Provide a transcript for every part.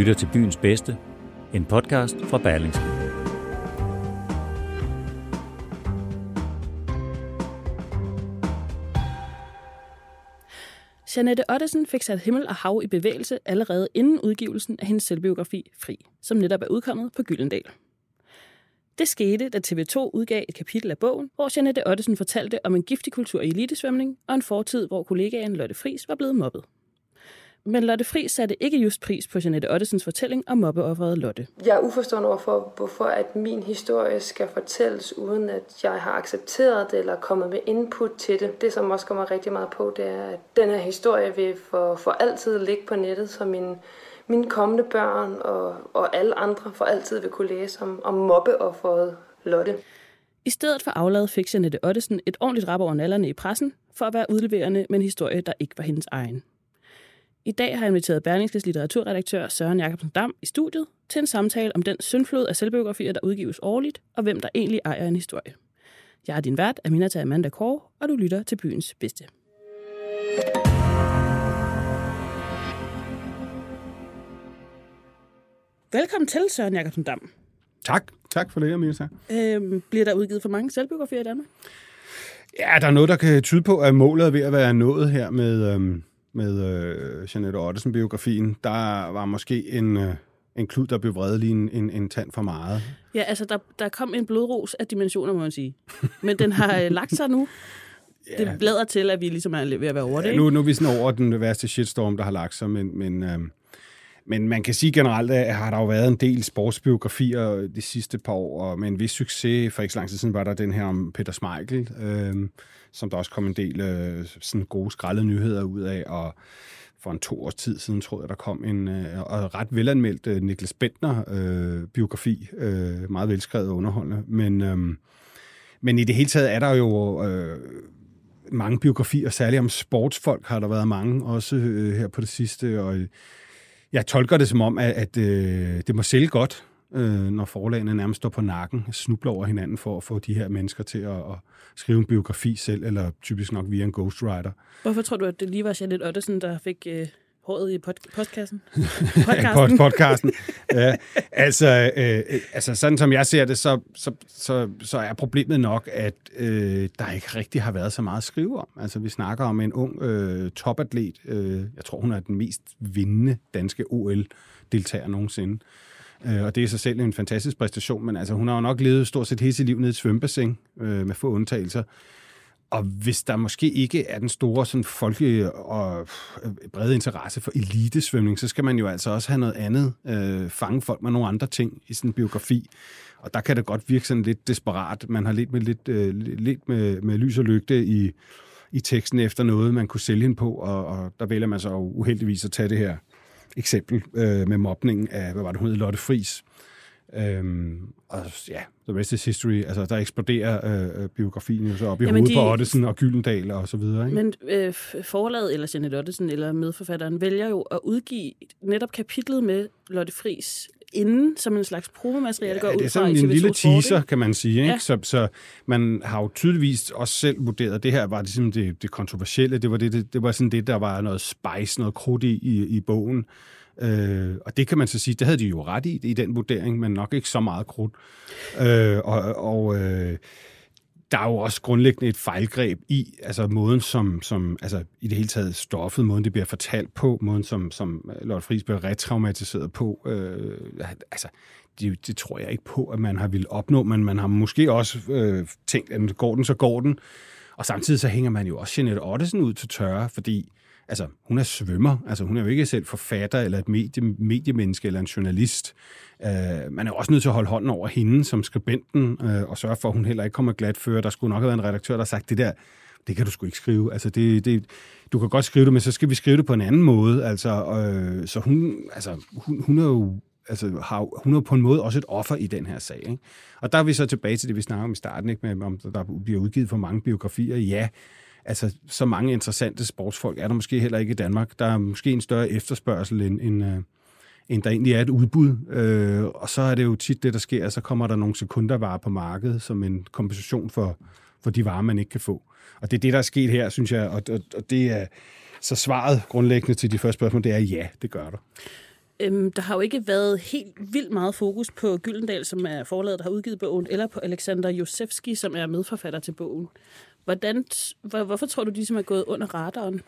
lytter til Byens Bedste, en podcast fra Berlingske. Janette Ottesen fik sat himmel og hav i bevægelse allerede inden udgivelsen af hendes selvbiografi Fri, som netop er udkommet på Gyldendal. Det skete, da TV2 udgav et kapitel af bogen, hvor Janette Ottesen fortalte om en giftig kultur i elitesvømning og en fortid, hvor kollegaen Lotte Fris var blevet mobbet. Men Lotte Fris satte ikke just pris på Janette Ottesens fortælling om mobbeofferet Lotte. Jeg er uforstående overfor, hvorfor at min historie skal fortælles, uden at jeg har accepteret det eller kommet med input til det. Det, som også kommer rigtig meget på, det er, at den her historie vil for, for altid ligge på nettet, så min, mine kommende børn og, og alle andre for altid vil kunne læse om, om mobbeofferet Lotte. I stedet for aflad fik Janette Ottesen et ordentligt rap over nallerne i pressen for at være udleverende med en historie, der ikke var hendes egen. I dag har jeg inviteret Berlingskes litteraturredaktør Søren Jacobsen Dam i studiet til en samtale om den syndflod af selvbiografier, der udgives årligt, og hvem der egentlig ejer en historie. Jeg er din vært, Aminata Amanda Kåre, og du lytter til byens bedste. Velkommen til, Søren Jacobsen Dam. Tak. Tak for det, Amisa. Øhm, bliver der udgivet for mange selvbiografier i Danmark? Ja, der er noget, der kan tyde på, at målet er ved at være nået her med, øhm, med øh, Jeanette Ottesen-biografien. Der var måske en, øh, en klud, der blev vredet lige en, en, en tand for meget. Ja, altså der, der kom en blodros af dimensioner, må man sige. Men den har øh, lagt sig nu. Ja. Det lader til, at vi ligesom er ved at være over det. Ja, nu, nu er vi sådan over den værste shitstorm, der har lagt sig, men, men, øh, men man kan sige generelt, at har der jo været en del sportsbiografier de sidste par år, og med en vis succes. For ikke så lang tid siden var der den her om Peter Smeichel, øh, som der også kom en del øh, sådan gode skrællede nyheder ud af, og for en to års tid siden, tror jeg, der kom en øh, og ret velanmeldt øh, Niklas Bentner-biografi. Øh, øh, meget velskrevet og underholdende. Men, øh, men i det hele taget er der jo øh, mange biografier, særligt om sportsfolk har der været mange, også øh, her på det sidste. Og jeg tolker det som om, at, at øh, det må sælge godt, øh, når forlagene nærmest står på nakken, snubler over hinanden for at få de her mennesker til at, at skrive en biografi selv, eller typisk nok via en ghostwriter. Hvorfor tror du, at det lige var Janet Ottesen, der fik øh, håret i pod- postkassen? Podcasten. podcasten. ja, altså, øh, altså, sådan som jeg ser det, så, så, så, så er problemet nok, at øh, der ikke rigtig har været så meget at skrive om. Altså, vi snakker om en ung øh, topatlet. Øh, jeg tror, hun er den mest vindende danske OL-deltager nogensinde. Øh, og det er i sig selv en fantastisk præstation, men altså, hun har jo nok levet stort set hele sit liv nede i et svømmebassin, øh, med få undtagelser. Og hvis der måske ikke er den store sådan, folkelige og øh, brede interesse for elitesvømning, så skal man jo altså også have noget andet, øh, fange folk med nogle andre ting i sin biografi. Og der kan det godt virke sådan lidt desperat. Man har lidt med, lidt, øh, lidt med, med lys og lygte i, i teksten efter noget, man kunne sælge hende på, og, og der vælger man så uheldigvis at tage det her eksempel øh, med mobningen af, hvad var det, hun hed, Lotte Fris. Øhm, og ja, the rest is history. Altså, der eksploderer øh, biografien jo så op i Jamen, hovedet de, på Ottesen og Gyldendal og så videre. Ikke? Men øh, forlaget, eller Janet Ottesen, eller medforfatteren, vælger jo at udgive netop kapitlet med Lotte Fris inden, som en slags promomateriale ja, går ud fra det er sådan en lille teaser, kan man sige. Ikke? Ja. Så, så man har jo tydeligvis også selv vurderet, at det her var ligesom det, det kontroversielle. Det var, det, det, det var sådan det, der var noget spice, noget krudt i, i, i bogen. Øh, og det kan man så sige, det havde de jo ret i, i den vurdering, men nok ikke så meget krudt. Øh, og og øh, der er jo også grundlæggende et fejlgreb i, altså måden som, som altså i det hele taget stoffet, måden det bliver fortalt på, måden som, som Lotte Friis bliver retraumatiseret på. Øh, altså, det, det tror jeg ikke på, at man har ville opnå, men man har måske også øh, tænkt, at går den, så går den. Og samtidig så hænger man jo også Jeanette Ottesen ud til tørre, fordi altså, hun er svømmer. Altså, hun er jo ikke selv forfatter, eller et medie, mediemenneske, eller en journalist. Øh, man er også nødt til at holde hånden over hende som skribenten, øh, og sørge for, at hun heller ikke kommer glat før. Der skulle nok have været en redaktør, der har sagt, det der, det kan du sgu ikke skrive. Altså, det, det, du kan godt skrive det, men så skal vi skrive det på en anden måde. Altså, øh, så hun, altså, hun, hun er jo altså, har, hun er på en måde også et offer i den her sag. Ikke? Og der er vi så tilbage til det, vi snakker om i starten, ikke? med, om der bliver udgivet for mange biografier. Ja, altså, så mange interessante sportsfolk er der måske heller ikke i Danmark. Der er måske en større efterspørgsel, end, end, øh, end der egentlig er et udbud. Øh, og så er det jo tit det, der sker, så kommer der nogle sekundervarer på markedet som en kompensation for, for de varer, man ikke kan få. Og det er det, der er sket her, synes jeg, og, og, og det er så svaret grundlæggende til de første spørgsmål, det er ja, det gør der. Øhm, der har jo ikke været helt vildt meget fokus på Gyldendal, som er forladet, der har udgivet bogen, eller på Alexander Josefski, som er medforfatter til bogen. Hvordan, hvor, hvorfor tror du, de som er gået under radaren?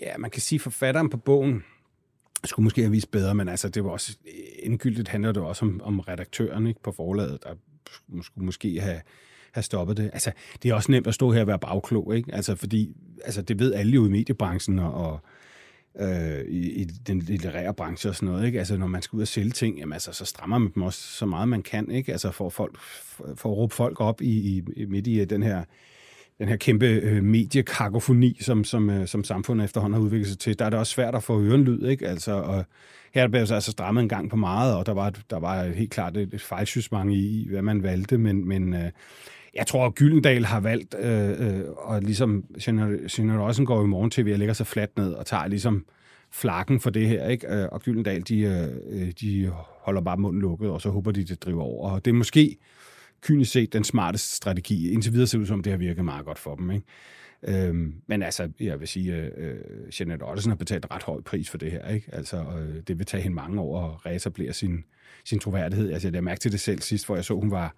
Ja, man kan sige, at forfatteren på bogen skulle måske have vist bedre, men altså, det var også øh, indgyldigt handler det også om, om redaktøren ikke, på forladet, der skulle måske have, have stoppet det. Altså, det er også nemt at stå her og være bagklog, ikke? Altså, fordi altså, det ved alle jo i mediebranchen og, og øh, i, i den litterære branche og sådan noget. Ikke? Altså, når man skal ud og sælge ting, jamen, altså, så strammer man dem også så meget, man kan. Ikke? Altså, for, folk, for, for at råbe folk op i, i, midt i øh, den her den her kæmpe øh, mediekakofoni, som, som, øh, som samfundet efterhånden har udviklet sig til, der er det også svært at få ørenlyd, ikke? Altså, og her blev så altså strammet en gang på meget, og der var, der var helt klart et, et fejlsysmang i, hvad man valgte, men, men øh, jeg tror, at Gyldendal har valgt, øh, øh, og ligesom Jeanette Rossen går i morgen til, at jeg lægger sig fladt ned og tager ligesom flakken for det her, ikke? Øh, og Gyldendal, de, øh, øh, de holder bare munden lukket, og så håber de, det driver over. Og det er måske kynisk set den smarteste strategi. Indtil videre ser det ud som, det har virket meget godt for dem. Ikke? Øhm, men altså, jeg vil sige, øh, øh Jeanette Ottesen har betalt ret høj pris for det her. Ikke? Altså, øh, det vil tage hende mange år at reetablere sin, sin troværdighed. Altså, jeg mærkte til det selv sidst, hvor jeg så, hun var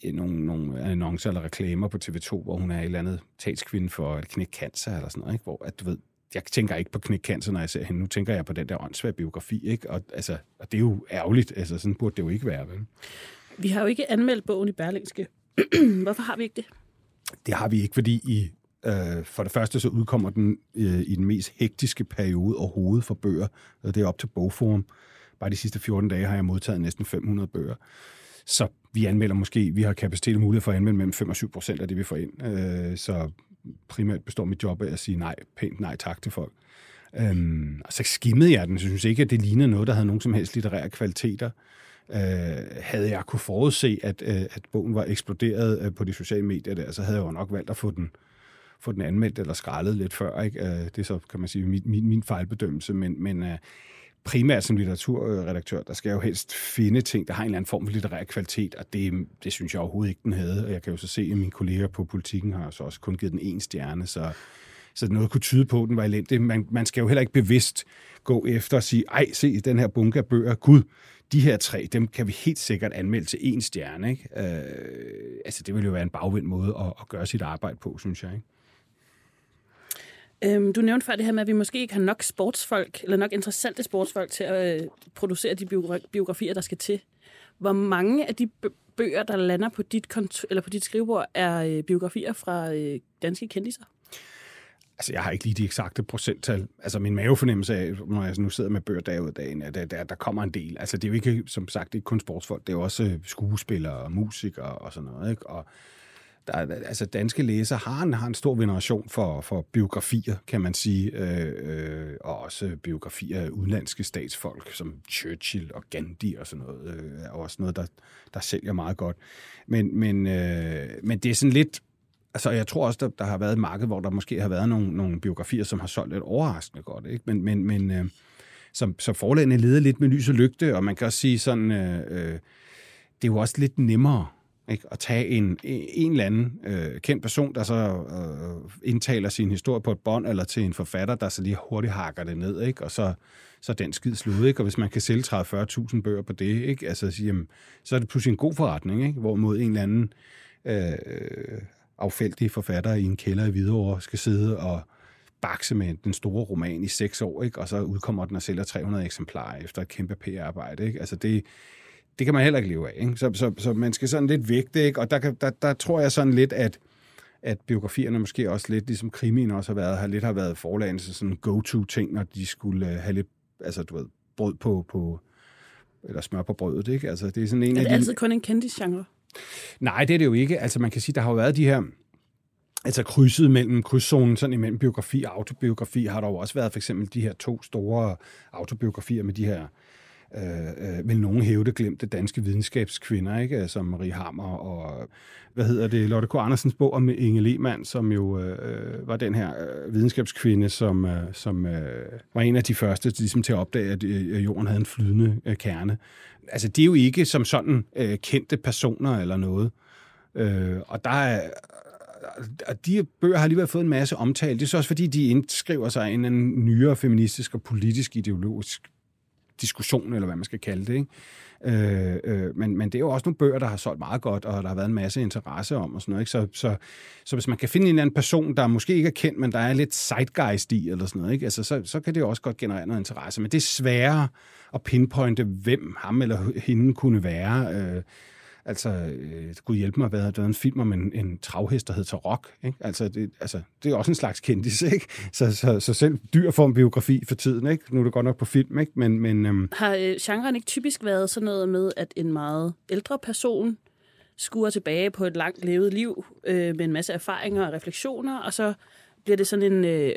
i nogle, nogle annoncer eller reklamer på TV2, hvor hun er et eller andet talskvinde for at knække cancer eller sådan noget, ikke? hvor at, du ved, jeg tænker ikke på knæk cancer, når jeg ser hende. Nu tænker jeg på den der åndssvage biografi, ikke? Og, altså, og det er jo ærgerligt. Altså, sådan burde det jo ikke være, vel? Vi har jo ikke anmeldt bogen i Berlingske. Hvorfor har vi ikke det? Det har vi ikke, fordi i, øh, for det første så udkommer den øh, i den mest hektiske periode overhovedet for bøger. Og det er op til Bogforum. Bare de sidste 14 dage har jeg modtaget næsten 500 bøger. Så vi anmelder måske, vi har kapacitet og mulighed for at anmelde mellem 5 og 7 procent af det, vi får ind. Øh, så primært består mit job af at sige nej, pænt nej tak til folk. Øhm, og så skimmede jeg den, så synes ikke, at det ligner noget, der havde nogen som helst litterære kvaliteter. Øh, Øh, havde jeg kunne forudse, at, øh, at bogen var eksploderet øh, på de sociale medier der, så havde jeg jo nok valgt at få den, få den anmeldt eller skrællet lidt før. Ikke? Øh, det er så, kan man sige, min, min, min fejlbedømmelse, men, men øh, primært som litteraturredaktør, der skal jeg jo helst finde ting, der har en eller anden form for litterær kvalitet, og det, det synes jeg overhovedet ikke, den havde. Og jeg kan jo så se, at mine kolleger på politikken har så også kun givet den en stjerne, så, så noget kunne tyde på, at den var elendig. Man, man skal jo heller ikke bevidst gå efter og sige, ej, se den her bunke af bøger, gud, de her tre, dem kan vi helt sikkert anmelde til en stjerne. Ikke? Øh, altså, det vil jo være en bagvendt måde at, at gøre sit arbejde på, synes jeg. Ikke? Øhm, du nævnte før det her med, at vi måske ikke har nok sportsfolk, eller nok interessante sportsfolk til at øh, producere de biografier, der skal til. Hvor mange af de bøger, der lander på dit, kont- eller på dit skrivebord, er øh, biografier fra øh, danske kendiser? Altså, jeg har ikke lige de eksakte procenttal. Altså, min mavefornemmelse af, når jeg nu sidder med bøger dag ud dagen, at der, der kommer en del. Altså, det er jo ikke, som sagt, ikke kun sportsfolk, det er jo også øh, skuespillere og musikere og sådan noget, ikke? Og der, altså danske læsere har en, har en stor veneration for, for biografier, kan man sige, øh, øh, og også biografier af udenlandske statsfolk, som Churchill og Gandhi og sådan noget, øh, er også noget, der, der sælger meget godt. Men, men, øh, men det er sådan lidt, altså jeg tror også, der, der har været et marked, hvor der måske har været nogle, nogle biografier, som har solgt lidt overraskende godt, ikke? men, men, men øh, som, så forlagene leder lidt med lys og lygte, og man kan også sige sådan, øh, øh, det er jo også lidt nemmere ikke? At tage en, en eller anden øh, kendt person, der så øh, indtaler sin historie på et bånd, eller til en forfatter, der så lige hurtigt hakker det ned, ikke? og så, så den skid slut. Ikke? Og hvis man kan sælge 30-40.000 bøger på det, ikke? Altså, jamen, så er det pludselig en god forretning, ikke? hvorimod en eller anden øh, affældige forfatter i en kælder i Hvidovre skal sidde og bakse med den store roman i seks år, ikke? og så udkommer den og sælger 300 eksemplarer efter et kæmpe PR-arbejde. Ikke? Altså det, det kan man heller ikke leve af. Ikke? Så, så, så man skal sådan lidt vægte, ikke? og der, kan, der, der tror jeg sådan lidt, at at biografierne måske også lidt, ligesom krimien også har været, har lidt har været forlagene sådan go-to-ting, når de skulle øh, have lidt, altså du ved, brød på, på eller smør på brødet, ikke? Altså, det er sådan en er det af de... altid kun en kendis-genre? Nej, det er det jo ikke. Altså, man kan sige, der har jo været de her altså krydset mellem krydszonen, sådan imellem biografi og autobiografi, har der jo også været for eksempel de her to store autobiografier med de her Øh, øh, vil nogen hævde glemte danske videnskabskvinder, ikke? som Marie Hammer og, hvad hedder det, Lotte K. Andersens bog om Inge Lehmann, som jo øh, øh var den her øh, videnskabskvinde, som, øh, som øh, var en af de første ligesom, til at opdage, at øh, jorden havde en flydende øh, kerne. Altså, det er jo ikke som sådan øh, kendte personer eller noget. Øh, og der er, og de bøger har alligevel fået en masse omtale. Det er så også, fordi de indskriver sig i en nyere feministisk og politisk ideologisk diskussion, eller hvad man skal kalde det. Ikke? Øh, øh, men, men det er jo også nogle bøger, der har solgt meget godt, og der har været en masse interesse om og sådan noget. Ikke? Så, så, så hvis man kan finde en eller anden person, der måske ikke er kendt, men der er lidt zeitgeist i, eller sådan noget, ikke? Altså, så, så kan det jo også godt generere noget interesse. Men det er sværere at pinpointe, hvem ham eller hende kunne være. Øh, Altså, øh, gud hjælpe mig, hvad der været en film om en, en travhest, der hedder Tarok. Ikke? Altså, det, altså, det er også en slags kendis, ikke? Så, så, så selv dyr får en biografi for tiden, ikke? Nu er det godt nok på film, ikke? Men, men, øhm... Har øh, genren ikke typisk været sådan noget med, at en meget ældre person skuer tilbage på et langt levet liv øh, med en masse erfaringer og refleksioner, og så bliver det sådan en, øh,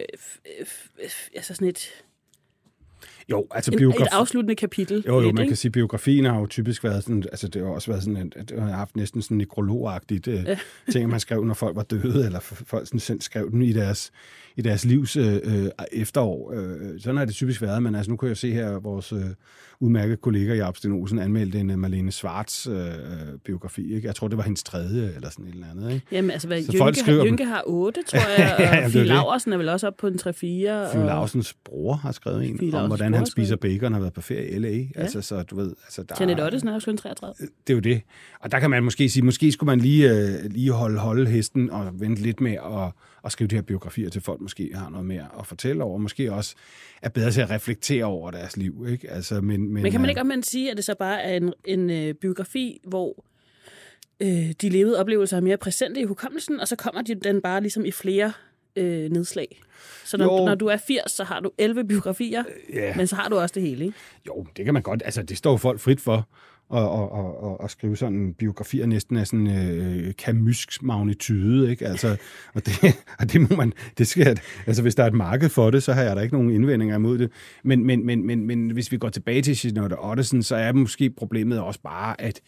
altså sådan et jo, altså biografi... Et afsluttende kapitel. Jo, jo, man ikke? kan sige, at biografien har jo typisk været sådan, altså det har også været sådan, at det har haft næsten sådan nekrologagtigt øh, ja. ting, man skrev, når folk var døde, eller folk sådan selv skrev dem i deres, i deres livs øh, øh, efterår. Øh, sådan har det typisk været, men altså nu kan jeg se her, vores øh, udmærkede kollega Jacob Stenosen anmeldte en uh, Marlene Svarts øh, biografi. Ikke? Jeg tror, det var hendes tredje, eller sådan et eller andet. Ikke? Jamen, altså, hvad, Jynke, folk skriver, har, Jynke har otte, tror jeg, og ja, Fie er vel også op på en 3-4. Fie og... Laursens bror har skrevet en, Fie om hvordan han spiser bacon og har været på ferie i L.A. Ja. Altså, så du ved... Altså, der Janet Ottesen har også kun 33. Det er jo det. Og der kan man måske sige, måske skulle man lige, øh, lige holde, holde hesten og vente lidt med at, at skrive de her biografier til folk, måske har noget mere at fortælle over, måske også er bedre til at reflektere over deres liv. Ikke? Altså, men, men, men kan man ikke omvendt sige, at det så bare er en, en øh, biografi, hvor øh, de levede oplevelser er mere præsente i hukommelsen, og så kommer de den bare ligesom i flere øh, nedslag. Så når, når du er 80, så har du 11 biografier, yeah. men så har du også det hele, ikke? Jo, det kan man godt. Altså, det står folk frit for og, og, og, og skrive sådan biografier næsten af sådan øh, kamysk magnitude, ikke? Altså, og det, og det må man, det skal, altså hvis der er et marked for det, så har jeg da ikke nogen indvendinger imod det. Men, men, men, men, men hvis vi går tilbage til Jeanette Ottesen, så er måske problemet også bare, at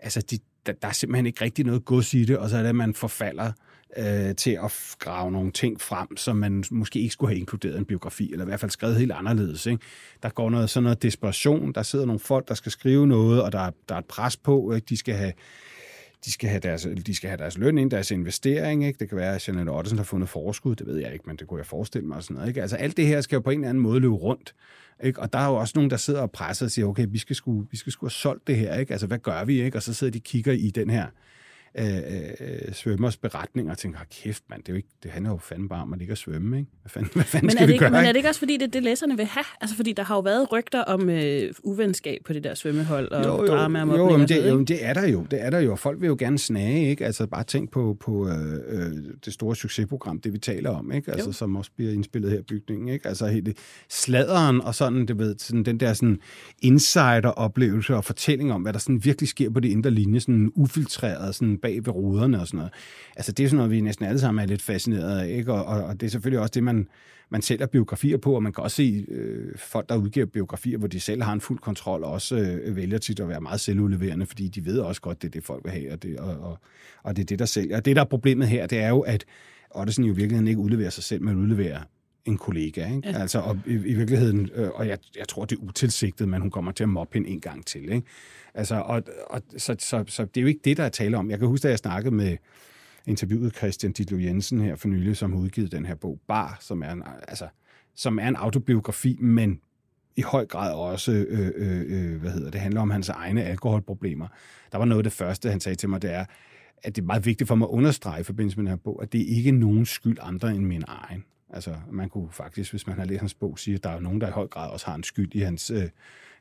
altså, de, der, der er simpelthen ikke rigtig noget gods i det, og så er det, at man forfalder øh, til at grave nogle ting frem, som man måske ikke skulle have inkluderet i en biografi, eller i hvert fald skrevet helt anderledes. Ikke? Der går noget, sådan noget desperation, der sidder nogle folk, der skal skrive noget, og der, der er et pres på, ikke? de skal have de skal have deres, de skal have deres løn ind, deres investering. Ikke? Det kan være, at Janelle Ottesen har fundet forskud, det ved jeg ikke, men det kunne jeg forestille mig. Og sådan noget, ikke? Altså alt det her skal jo på en eller anden måde løbe rundt. Ikke? Og der er jo også nogen, der sidder og presser og siger, okay, vi skal sgu, vi skal sgu have solgt det her. Ikke? Altså hvad gør vi? Ikke? Og så sidder de og kigger i den her øh, svømmers beretninger og tænker, kæft mand, det, er jo ikke, det handler jo fandme bare om at ligge og svømme, ikke? Hvad fanden, hvad fanden men skal det vi gøre? Men er det ikke også, fordi det det, læserne vil have? Altså, fordi der har jo været rygter om øh, uvenskab på det der svømmehold, og jo, jo, drama om jo, men det, jo, det er der jo. Det er der jo, og folk vil jo gerne snage, ikke? Altså, bare tænk på, på øh, øh, det store succesprogram, det vi taler om, ikke? Altså, jo. som også bliver indspillet her i bygningen, ikke? Altså, helt sladeren og sådan, det ved, sådan, den der sådan insider-oplevelse og fortælling om, hvad der sådan virkelig sker på det indre linje, sådan ufiltreret, sådan bag ved ruderne og sådan noget. Altså, det er sådan noget, vi næsten alle sammen er lidt fascineret af, ikke? Og, og, og det er selvfølgelig også det, man, man sælger biografier på, og man kan også se øh, folk, der udgiver biografier, hvor de selv har en fuld kontrol, og også øh, vælger tit at være meget selvudleverende, fordi de ved også godt, det er det, folk vil have, og det, og, og, og det er det, der sælger. Og det, der er problemet her, det er jo, at Ottesen i virkeligheden ikke udleverer sig selv, men udleverer en kollega. Ikke? Altså, og i, i virkeligheden, øh, og jeg, jeg tror, det er utilsigtet, men hun kommer til at mobbe hende en gang til. Ikke? Altså, og, og, så, så, så det er jo ikke det, der er tale om. Jeg kan huske, da jeg snakkede med interviewet Christian Ditlo Jensen her for nylig, som har udgivet den her bog, Bar, som er en, altså, som er en autobiografi, men i høj grad også, øh, øh, øh, hvad hedder det, handler om hans egne alkoholproblemer. Der var noget af det første, han sagde til mig, det er, at det er meget vigtigt for mig at understrege i forbindelse med den her bog, at det ikke er nogen skyld andre end min egen. Altså, man kunne faktisk, hvis man har læst hans bog, sige, at der er nogen, der i høj grad også har en skyld i hans, øh,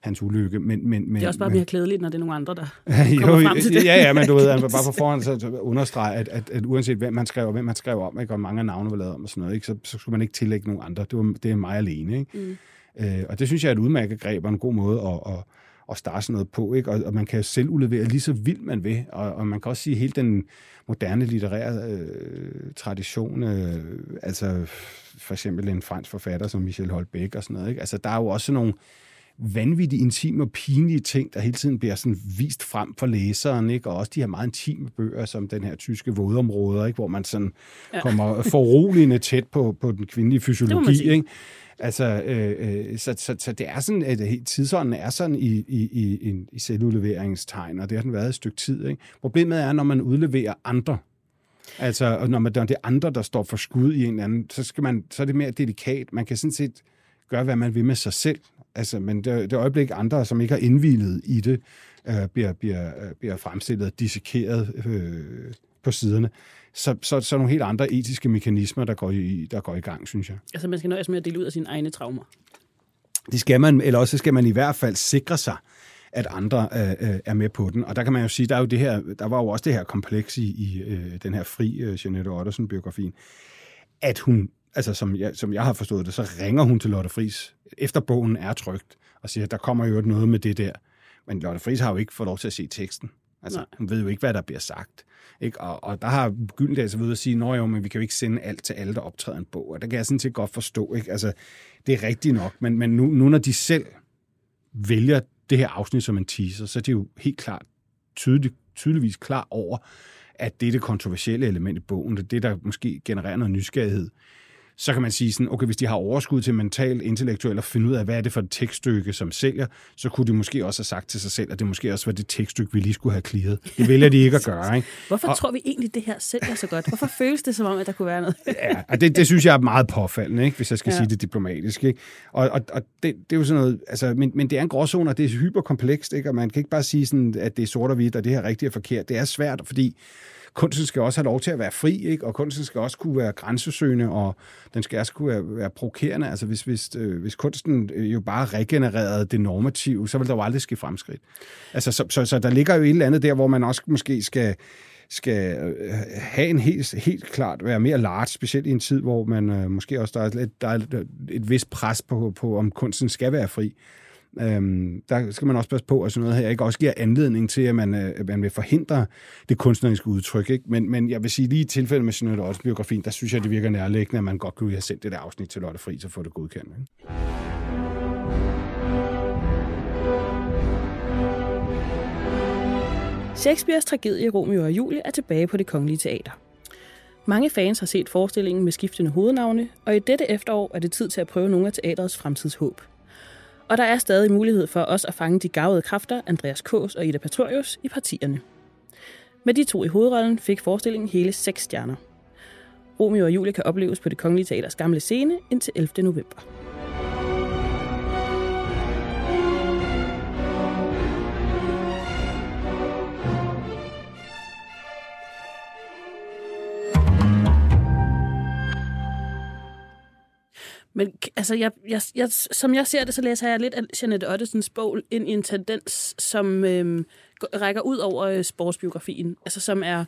hans ulykke. Men, men, men, det er også bare men, mere klædeligt, når det er nogle andre, der jo, kommer frem til det. Ja, ja, men du ved, at bare på forhånd så, understrege, at, at, at, uanset hvem man skrev, hvem man skrev om, ikke, og mange af navne var lavet om og sådan noget, ikke, så, så skulle man ikke tillægge nogen andre. Det, var, det er mig alene. Ikke? Mm. Øh, og det synes jeg er et udmærket greb og en god måde at, at, at starte sådan noget på. Ikke? Og, og man kan selv udlevere lige så vildt man vil. Og, og man kan også sige, at hele den moderne litterære øh, tradition, øh, altså for eksempel en fransk forfatter som Michel Holbæk og sådan noget, ikke? altså der er jo også nogle vanvittigt intime og pinlige ting, der hele tiden bliver sådan vist frem for læseren, ikke? og også de her meget intime bøger, som den her tyske vådområder, ikke? hvor man sådan ja. kommer foruroligende tæt på, på den kvindelige fysiologi. Ikke? Altså, øh, så, så, så det er sådan, at tidsånden er sådan i, i, i, i selvudleveringstegn, og det har den været et stykke tid. Ikke? Problemet er, når man udleverer andre, Altså, når, man, når det er andre, der står for skud i en eller anden, så, skal man, så er det mere delikat. Man kan sådan set gøre, hvad man vil med sig selv. Altså, men det, det øjeblik, andre, som ikke har indvildet i det, øh, bliver, bliver, øh, bliver fremstillet og dissekeret øh, på siderne, så, så, så er nogle helt andre etiske mekanismer, der går, i, der går i gang, synes jeg. Altså, man skal nøjes med at dele ud af sine egne traumer. Det skal man, eller også skal man i hvert fald sikre sig, at andre øh, øh, er med på den. Og der kan man jo sige, der, er jo det her, der var jo også det her kompleks i, i øh, den her fri øh, Jeanette Ottersen-biografien, at hun, altså som jeg, som jeg har forstået det, så ringer hun til Lotte Friis, efter bogen er trygt, og siger, der kommer jo noget med det der. Men Lotte Friis har jo ikke fået lov til at se teksten. Altså, Nej. hun ved jo ikke, hvad der bliver sagt. Ikke? Og, og der har Gyldendal så ved at sige, at jo, men vi kan jo ikke sende alt til alle, der optræder en bog. Og der kan jeg sådan set godt forstå. Ikke? Altså, det er rigtigt nok, men, men nu, nu når de selv vælger det her afsnit som en teaser, så er de jo helt klart tydeligt, tydeligvis klar over, at det er det kontroversielle element i bogen, det er det, der måske genererer noget nysgerrighed så kan man sige sådan, okay, hvis de har overskud til mentalt, intellektuelt at finde ud af, hvad er det for et tekststykke, som sælger, så kunne de måske også have sagt til sig selv, at det måske også var det tekststykke, vi lige skulle have kliret. Det vælger de ikke at gøre. Ikke? Hvorfor og, tror vi egentlig, det her sælger så godt? Hvorfor føles det som om, at der kunne være noget? ja, og det, det synes jeg er meget påfaldende, ikke? hvis jeg skal ja. sige det diplomatisk. Ikke? Og, og, og det, det, er jo sådan noget, altså, men, men det er en gråzone, og det er hyperkomplekst, ikke? og man kan ikke bare sige, sådan, at det er sort og hvidt, og det her rigtigt og forkert. Det er svært, fordi kunsten skal også have lov til at være fri, ikke? og kunsten skal også kunne være grænsesøgende, og den skal også kunne være, være provokerende. Altså hvis, hvis, øh, hvis kunsten øh, jo bare regenererede det normative, så vil der jo aldrig ske fremskridt. Altså, så, så, så der ligger jo et eller andet der, hvor man også måske skal skal øh, have en helt, helt klart være mere large, specielt i en tid, hvor man øh, måske også der er, et, der er et, øh, et vist pres på, på, om kunsten skal være fri. Øhm, der skal man også passe på, at sådan noget her ikke også giver anledning til, at man, øh, at man vil forhindre det kunstneriske udtryk. Ikke? Men, men jeg vil sige, lige i tilfælde med Jeanette også biografien, der synes jeg, det virker nærliggende, at man godt kunne have sendt det der afsnit til Lotte Fri, så få det godkendt. Ikke? Shakespeares tragedie Romeo og Julie er tilbage på det kongelige teater. Mange fans har set forestillingen med skiftende hovednavne, og i dette efterår er det tid til at prøve nogle af teaterets fremtidshåb. Og der er stadig mulighed for os at fange de gavede kræfter, Andreas Kås og Ida Patorius, i partierne. Med de to i hovedrollen fik forestillingen hele seks stjerner. Romeo og Julie kan opleves på det Kongelige Teaters gamle scene indtil 11. november. Men altså, jeg, jeg, jeg, som jeg ser det, så læser jeg lidt af Jeanette Ottesens bog ind i en tendens, som øh, rækker ud over øh, sportsbiografien. Altså, som er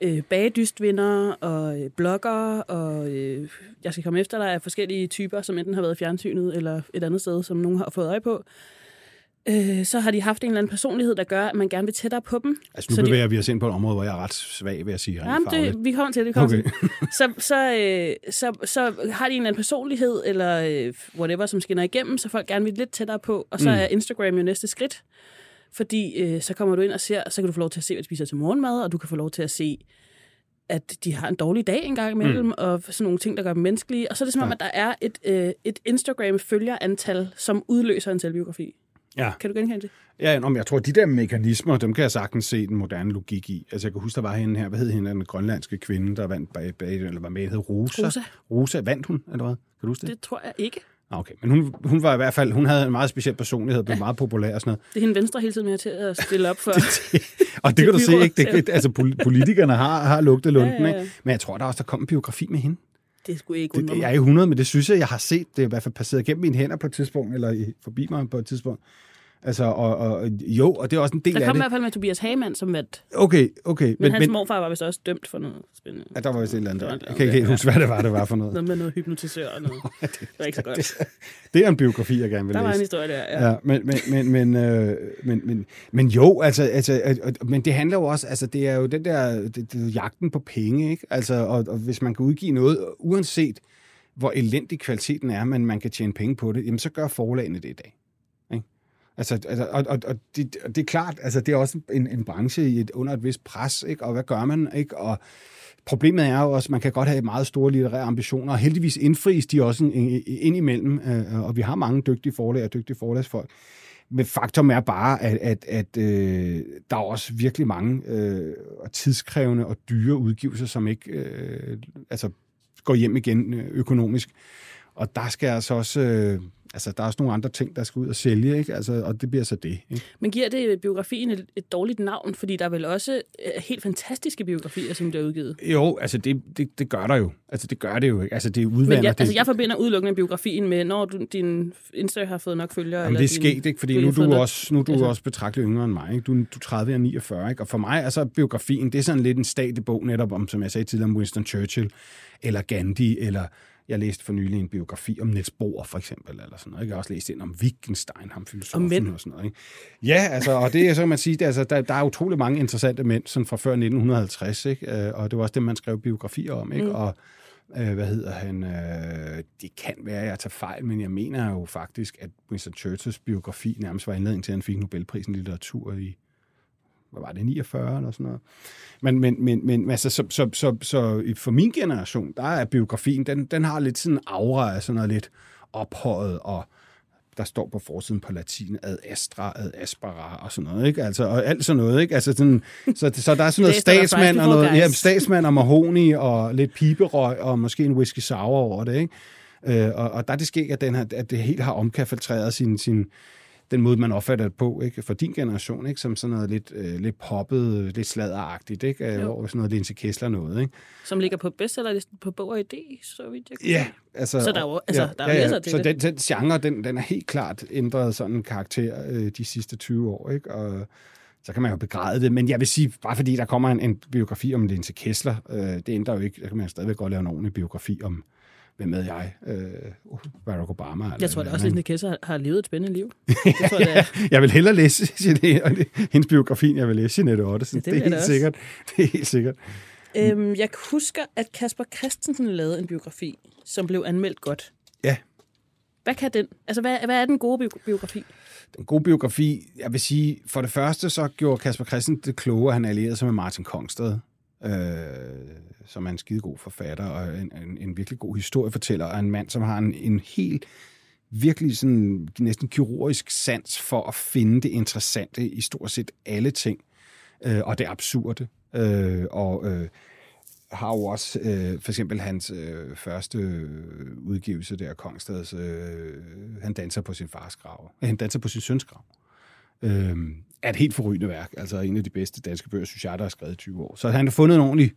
øh, bagedystvinder og øh, blogger, og øh, jeg skal komme efter, der er forskellige typer, som enten har været i fjernsynet eller et andet sted, som nogen har fået øje på øh, så har de haft en eller anden personlighed, der gør, at man gerne vil tættere på dem. Altså nu så bevæger de... vi os ind på et område, hvor jeg er ret svag ved at sige rent Jamen, det, vi kommer til det. Kommer okay. til. Så, så, øh, så, så har de en eller anden personlighed, eller øh, whatever, som skinner igennem, så folk gerne vil lidt tættere på, og så mm. er Instagram jo næste skridt. Fordi øh, så kommer du ind og ser, så kan du få lov til at se, hvad de spiser til morgenmad, og du kan få lov til at se, at de har en dårlig dag en gang imellem, mm. og sådan nogle ting, der gør dem menneskelige. Og så er det som om, ja. at der er et, øh, et Instagram-følgerantal, som udløser en selvbiografi. Ja. Kan du genkende det? Ja, men jeg tror, de der mekanismer, dem kan jeg sagtens se den moderne logik i. Altså, jeg kan huske, der var hende her, hvad hed hende, den grønlandske kvinde, der vandt bag, bag eller var med, hed Rosa. Rosa. Rosa, vandt hun, eller hvad? Kan du huske det? Det tror jeg ikke. Okay, men hun, hun var i hvert fald, hun havde en meget speciel personlighed, blev ja. meget populær og sådan noget. Det er hende venstre hele tiden med til at stille op for. og det kan du se, ikke? Det, altså, politikerne har, har lugtet lunden, ja, ja, ja. ikke? Men jeg tror der også, der kom en biografi med hende. Det skulle ikke det, Jeg er i 100, men det synes jeg, jeg har set. Det er i hvert fald passeret gennem mine hænder på et tidspunkt, eller i, forbi mig på et tidspunkt. Altså, og, og, jo, og det er også en del af det. Der kom i hvert fald med Tobias Hagemann som vat. Okay, okay. Men, men hans men, morfar var vist også dømt for noget spændende. Ja, der var vist et eller andet. Jeg kan ikke helt huske, hvad det var, det var for noget. Noget med noget hypnotisør og noget. det var ikke så godt. Det, det er en biografi, jeg gerne vil læse. Der var en historie der, ja. ja men, men, men, men, øh, men, men, men jo, altså, altså, men det handler jo også, altså, det er jo den der, det, det, jagten på penge, ikke? Altså, og, og hvis man kan udgive noget, uanset hvor elendig kvaliteten er, men man kan tjene penge på det, jamen så gør forlagene det i dag. Altså, altså, og, og, og, det, det er klart, altså, det er også en, en branche i et, under et vist pres, ikke? og hvad gør man? Ikke? Og problemet er jo også, at man kan godt have meget store litterære ambitioner, og heldigvis indfries de også indimellem, øh, og vi har mange dygtige forlag og dygtige forlagsfolk. Men faktum er bare, at, at, at øh, der er også virkelig mange øh, tidskrævende og dyre udgivelser, som ikke øh, altså, går hjem igen øh, økonomisk. Og der skal altså også... Øh, altså, der er også nogle andre ting, der skal ud og sælge, ikke? Altså, og det bliver så det. Ikke? Men giver det biografien et, et dårligt navn? Fordi der er vel også øh, helt fantastiske biografier, som der er udgivet? Jo, altså det, det, det gør der jo. Altså det gør det jo ikke. Altså det er udvander. Men jeg, det... altså, jeg forbinder udelukkende biografien med, når du, din Insta har fået nok følgere. Jamen eller det er sket, ikke? Fordi nu, du er også, nu er du altså... også betragtet yngre end mig. Ikke? Du, du er 30 og 49, ikke? Og for mig er så biografien, det er sådan lidt en stadibog netop om, som jeg sagde tidligere, om Winston Churchill, eller Gandhi, eller jeg læste for nylig en biografi om Niels Bohr, for eksempel, eller sådan noget. Jeg har også læst ind om Wittgenstein, ham filosofen og sådan noget. Ikke? Ja, altså, og det er så, kan man sige, det, altså, der, der er utrolig mange interessante mænd, sådan fra før 1950, ikke? Øh, og det var også det, man skrev biografier om, ikke? Mm. Og øh, hvad hedder han? Øh, det kan være, at jeg tager fejl, men jeg mener jo faktisk, at Winston Churchills biografi nærmest var indledning til, at han fik Nobelprisen i litteratur i hvad var det, 49 eller sådan noget. Men, men, men, men altså, så, så, så, så for min generation, der er biografien, den, den har lidt sådan en aura af sådan noget lidt ophøjet, og der står på forsiden på latin ad astra, ad aspera og sådan noget, ikke? Altså, og alt sådan noget, ikke? Altså, sådan, så, så der er sådan noget statsmand og noget, ja, statsmand og mahoni og lidt piberøg og måske en whisky sour over det, ikke? Øh, og, og der er det sket, at, den her, at det helt har omkafiltreret sin, sin, den måde, man opfatter det på, ikke? for din generation, ikke? som sådan noget lidt, øh, lidt poppet, lidt sladderagtigt, ikke? Øh, hvor sådan noget Linse Kessler noget. Ikke? Som ligger på bestsellerlisten på Bog og Idé, så vidt jeg kan Ja, altså... Så der er jo altså, ja, der er ja, ja. til så det. Den, den genre, den, den er helt klart ændret sådan en karakter øh, de sidste 20 år, ikke? Og så kan man jo begræde det, men jeg vil sige, bare fordi der kommer en, en biografi om Linse Kessler, øh, det ændrer jo ikke, der kan man stadigvæk godt lave en ordentlig biografi om hvem ved jeg, øh, Barack Obama. Eller jeg tror da også, at Linda Kessler har, har levet et spændende liv. Det tror, det er. jeg vil hellere læse hendes biografi, end jeg vil læse Jeanette Ottesen. Det, det, er helt sikkert. Det er helt sikkert. Øhm, jeg husker, at Kasper Christensen lavede en biografi, som blev anmeldt godt. Ja. Hvad kan den? Altså, hvad, hvad er den gode biografi? Den gode biografi, jeg vil sige, for det første så gjorde Kasper Christensen det kloge, at han allierede sig med Martin Kongsted øh, som er en skidegod forfatter og en, en, en virkelig god historiefortæller, og en mand, som har en, en helt virkelig sådan næsten kirurgisk sans for at finde det interessante i stort set alle ting, øh, og det absurde. Øh, og øh, har jo også øh, for eksempel hans øh, første udgivelse der, Kongstads, øh, han danser på sin fars grav. Han danser på sin søns grav. Øh, er et helt forrygende værk. Altså en af de bedste danske bøger, synes jeg, der er skrevet i 20 år. Så han har fundet en ordentlig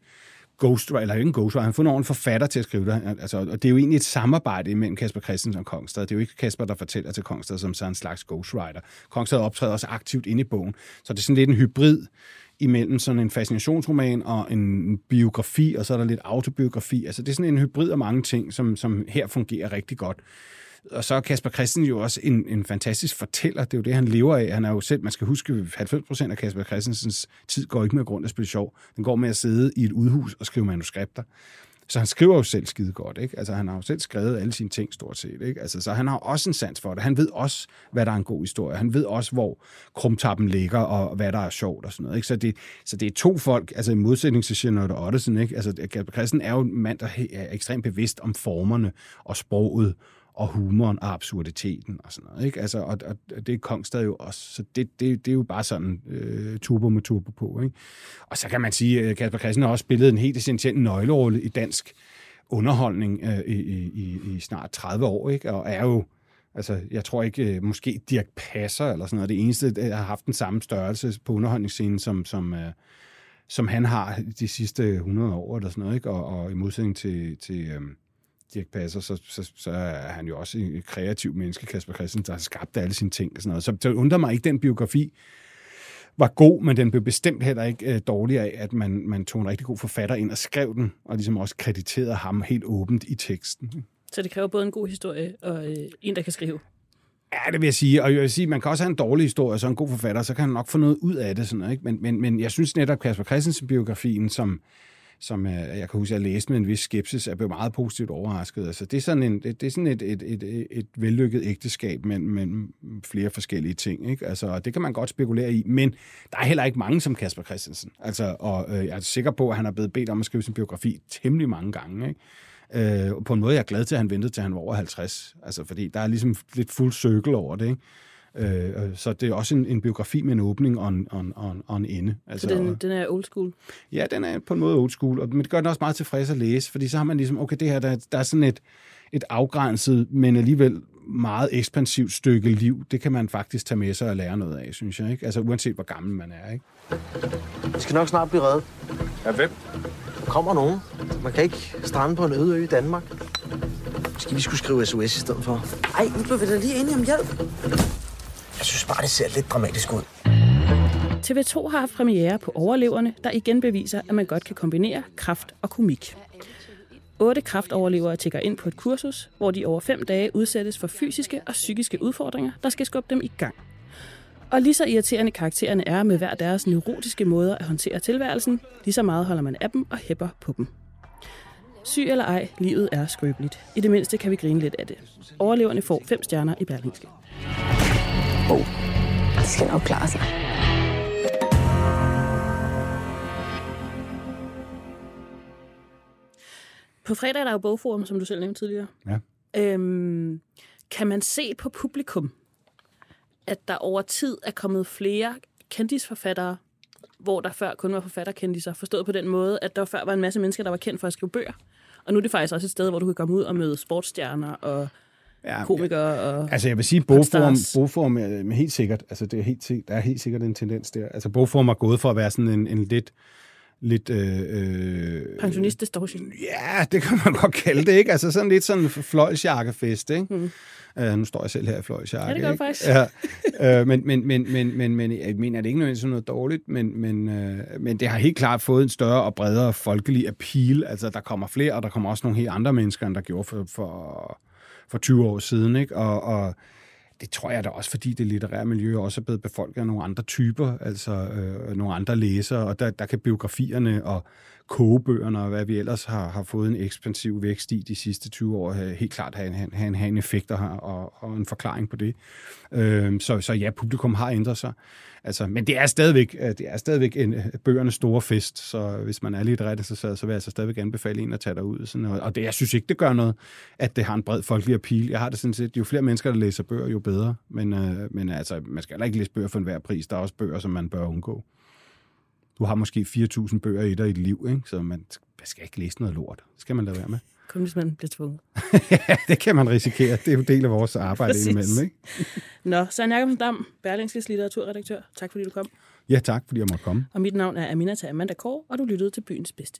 ghostwriter, eller ikke en ghostwriter, han har fundet en ordentlig forfatter til at skrive det. Altså, og det er jo egentlig et samarbejde mellem Kasper Christensen og Kongstad. Det er jo ikke Kasper, der fortæller til Kongstad som sådan en slags ghostwriter. Kongstad optræder også aktivt inde i bogen. Så det er sådan lidt en hybrid imellem sådan en fascinationsroman og en biografi, og så er der lidt autobiografi. Altså det er sådan en hybrid af mange ting, som, som her fungerer rigtig godt. Og så er Kasper Christensen jo også en, en fantastisk fortæller. Det er jo det, han lever af. Han er jo selv, man skal huske, 90 procent af Kasper Christensens tid går ikke med grund af at spille sjov. Den går med at sidde i et udhus og skrive manuskripter. Så han skriver jo selv skide godt, ikke? Altså, han har jo selv skrevet alle sine ting, stort set, ikke? Altså, så han har også en sans for det. Han ved også, hvad der er en god historie. Han ved også, hvor krumtappen ligger, og hvad der er sjovt og sådan noget, ikke? Så det, så det er to folk, altså i modsætning til Charlotte Ottesen, ikke? Altså, Christen er jo en mand, der er ekstremt bevidst om formerne og sproget, og humoren og absurditeten og sådan noget. Ikke? Altså, og, og det er Kongstad jo også. Så det, det, det er jo bare sådan øh, turbo med turbo på. Ikke? Og så kan man sige, at Kasper Christen har også spillet en helt essentiel nøglerolle i dansk underholdning øh, i, i, i snart 30 år, ikke? og er jo Altså, jeg tror ikke, øh, måske Dirk Passer eller sådan noget, det eneste, der har haft den samme størrelse på underholdningsscenen, som, som, øh, som han har de sidste 100 år eller sådan noget, ikke? Og, og i modsætning til, til øh, Dirk Passer, så, så, så er han jo også en kreativ menneske, Kasper Christensen, der har skabt alle sine ting og sådan noget. Så det undrer mig ikke, den biografi var god, men den blev bestemt heller ikke øh, dårlig af, at man, man tog en rigtig god forfatter ind og skrev den, og ligesom også krediterede ham helt åbent i teksten. Så det kræver både en god historie og øh, en, der kan skrive. Ja, det vil jeg sige. Og jeg vil sige, man kan også have en dårlig historie, så en god forfatter, så kan han nok få noget ud af det. Sådan, ikke? Men, men, men jeg synes netop Kasper Christensen-biografien, som, som øh, jeg kan huske, at jeg læste med en vis skepsis, er blevet meget positivt overrasket. Altså, det er sådan, en, det, det er sådan et, et, et, et vellykket ægteskab mellem, mellem flere forskellige ting. Ikke? Altså, det kan man godt spekulere i, men der er heller ikke mange som Kasper Christensen. Altså, og øh, jeg er sikker på, at han har blevet bedt om at skrive sin biografi temmelig mange gange. Ikke? Øh, på en måde jeg er glad til, at han ventede til, han var over 50. Altså, fordi der er ligesom lidt fuld cirkel over det, ikke? Øh, så det er også en, en biografi med en åbning og en, og en, og en, og en ende. Altså, så den, den er old school? Ja, den er på en måde old school, og, men det gør den også meget tilfreds at læse, fordi så har man ligesom, okay, det her, der, der er sådan et, et afgrænset, men alligevel meget ekspansivt stykke liv, det kan man faktisk tage med sig og lære noget af, synes jeg. Ikke? Altså uanset hvor gammel man er. Ikke? Vi skal nok snart blive reddet. Ja, hvem? Der kommer nogen. Man kan ikke strande på en øde ø i Danmark. Måske vi skulle skrive SOS i stedet for. Ej, nu bliver vi da lige enige om hjælp. Jeg synes bare, det ser lidt dramatisk ud. TV2 har haft premiere på Overleverne, der igen beviser, at man godt kan kombinere kraft og komik. Otte kraftoverlevere tækker ind på et kursus, hvor de over fem dage udsættes for fysiske og psykiske udfordringer, der skal skubbe dem i gang. Og lige så irriterende karaktererne er med hver deres neurotiske måder at håndtere tilværelsen, lige så meget holder man af dem og hæpper på dem. Syg eller ej, livet er skrøbeligt. I det mindste kan vi grine lidt af det. Overleverne får fem stjerner i Berlingske. Oh, det skal nok klare sig. På fredag er der jo bogforum, som du selv nævnte tidligere. Ja. Øhm, kan man se på publikum, at der over tid er kommet flere kendisforfattere, hvor der før kun var forfatterkendiser, forstået på den måde, at der før var en masse mennesker, der var kendt for at skrive bøger. Og nu er det faktisk også et sted, hvor du kan komme ud og møde sportsstjerner og ja, komikere. Og altså jeg vil sige, bogform, bogform er helt sikkert, altså det er helt, der er helt sikkert en tendens der. Altså bogform er gået for at være sådan en, en lidt lidt... Øh, øh, Pensionist-distortion. Ja, det kan man godt kalde det, ikke? Altså sådan lidt sådan en fløjsjakkefest, ikke? Mm. Uh, nu står jeg selv her i fløjsjakke. Ja, det gør faktisk. Ja. Uh, men, men, men, men, men, men jeg mener, det er ikke nødvendigvis noget dårligt, men, men, uh, men det har helt klart fået en større og bredere folkelig appeal. Altså, der kommer flere, og der kommer også nogle helt andre mennesker, end der gjorde for, for, for 20 år siden, ikke? Og, og det tror jeg da også, fordi det litterære miljø også er blevet befolket af nogle andre typer, altså øh, nogle andre læsere, og der, der kan biografierne og kogebøgerne og hvad vi ellers har, har fået en ekspansiv vækst i de sidste 20 år, øh, helt klart have, en, have, en, have en effekt og, og, og en forklaring på det. Øh, så, så ja, publikum har ændret sig. Altså, men det er stadigvæk, øh, det er stadigvæk en, øh, bøgernes store fest, så hvis man er lidt ret så, så vil jeg altså stadigvæk anbefale en at tage derud. Sådan, og, og det, jeg synes ikke, det gør noget, at det har en bred folkelig appeal. Jeg har det sådan set, jo flere mennesker, der læser bøger, jo bedre. Men, øh, men altså, man skal heller ikke læse bøger for enhver pris. Der er også bøger, som man bør undgå. Du har måske 4.000 bøger i dig i dit liv, ikke? så man skal ikke læse noget lort. Det skal man lade være med. Kun hvis man bliver tvunget. ja, det kan man risikere. Det er jo del af vores arbejde indimellem. Ikke? Nå, Søren Jacobsen Dam, Berlingskes litteraturredaktør. Tak fordi du kom. Ja, tak fordi jeg måtte komme. Og mit navn er Aminata Amanda Kåre, og du lyttede til Byens Bedste.